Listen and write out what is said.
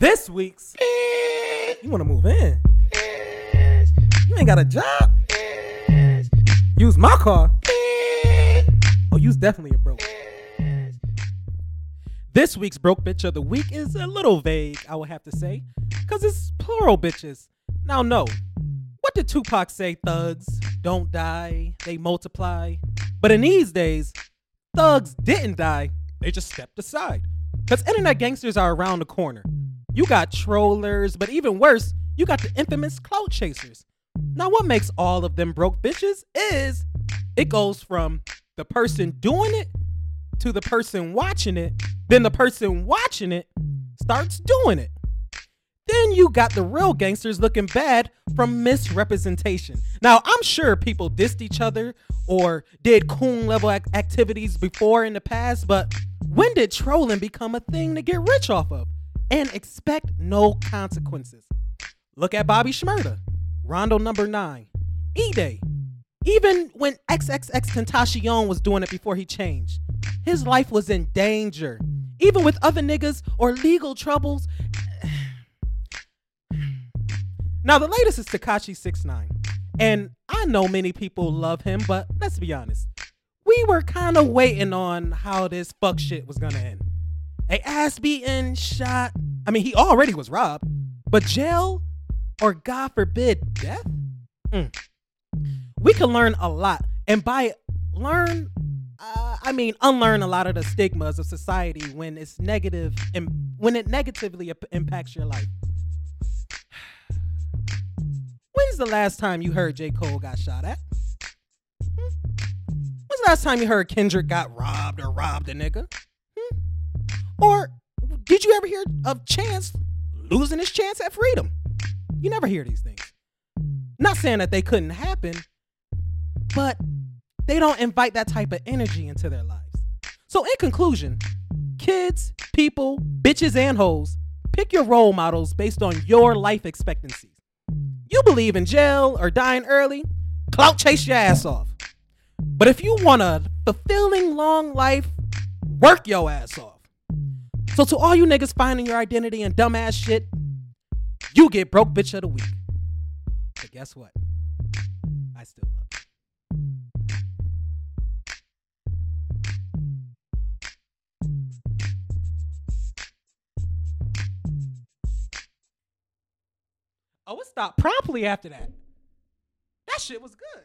This week's. You want to move in? You ain't got a job? Use my car. Oh, you's definitely a broke. This week's broke bitch of the week is a little vague, I would have to say, because it's plural bitches. Now, no. What did Tupac say? Thugs don't die, they multiply. But in these days, thugs didn't die, they just stepped aside. Because internet gangsters are around the corner. You got trollers, but even worse, you got the infamous clout chasers. Now, what makes all of them broke bitches is it goes from the person doing it to the person watching it, then the person watching it starts doing it. Then you got the real gangsters looking bad from misrepresentation. Now, I'm sure people dissed each other or did coon level ac- activities before in the past, but when did trolling become a thing to get rich off of? And expect no consequences. Look at Bobby Shmurda, Rondo number nine, E Day. Even when XXX Tentacion was doing it before he changed, his life was in danger. Even with other niggas or legal troubles. Now the latest is Tekashi 69 and I know many people love him, but let's be honest. We were kind of waiting on how this fuck shit was gonna end. A ass beaten, shot. I mean, he already was robbed, but jail or God forbid death. Mm. We can learn a lot, and by learn, uh, I mean unlearn a lot of the stigmas of society when it's negative and when it negatively impacts your life. When's the last time you heard J. Cole got shot at? Hmm? When's the last time you heard Kendrick got robbed or robbed a nigga? Or did you ever hear of Chance losing his chance at freedom? You never hear these things. Not saying that they couldn't happen, but they don't invite that type of energy into their lives. So, in conclusion, kids, people, bitches, and hoes, pick your role models based on your life expectancies. You believe in jail or dying early, clout chase your ass off. But if you want a fulfilling long life, work your ass off. So to all you niggas finding your identity in dumbass shit, you get broke bitch of the week. But guess what? I still love you. Oh, it stopped promptly after that. That shit was good.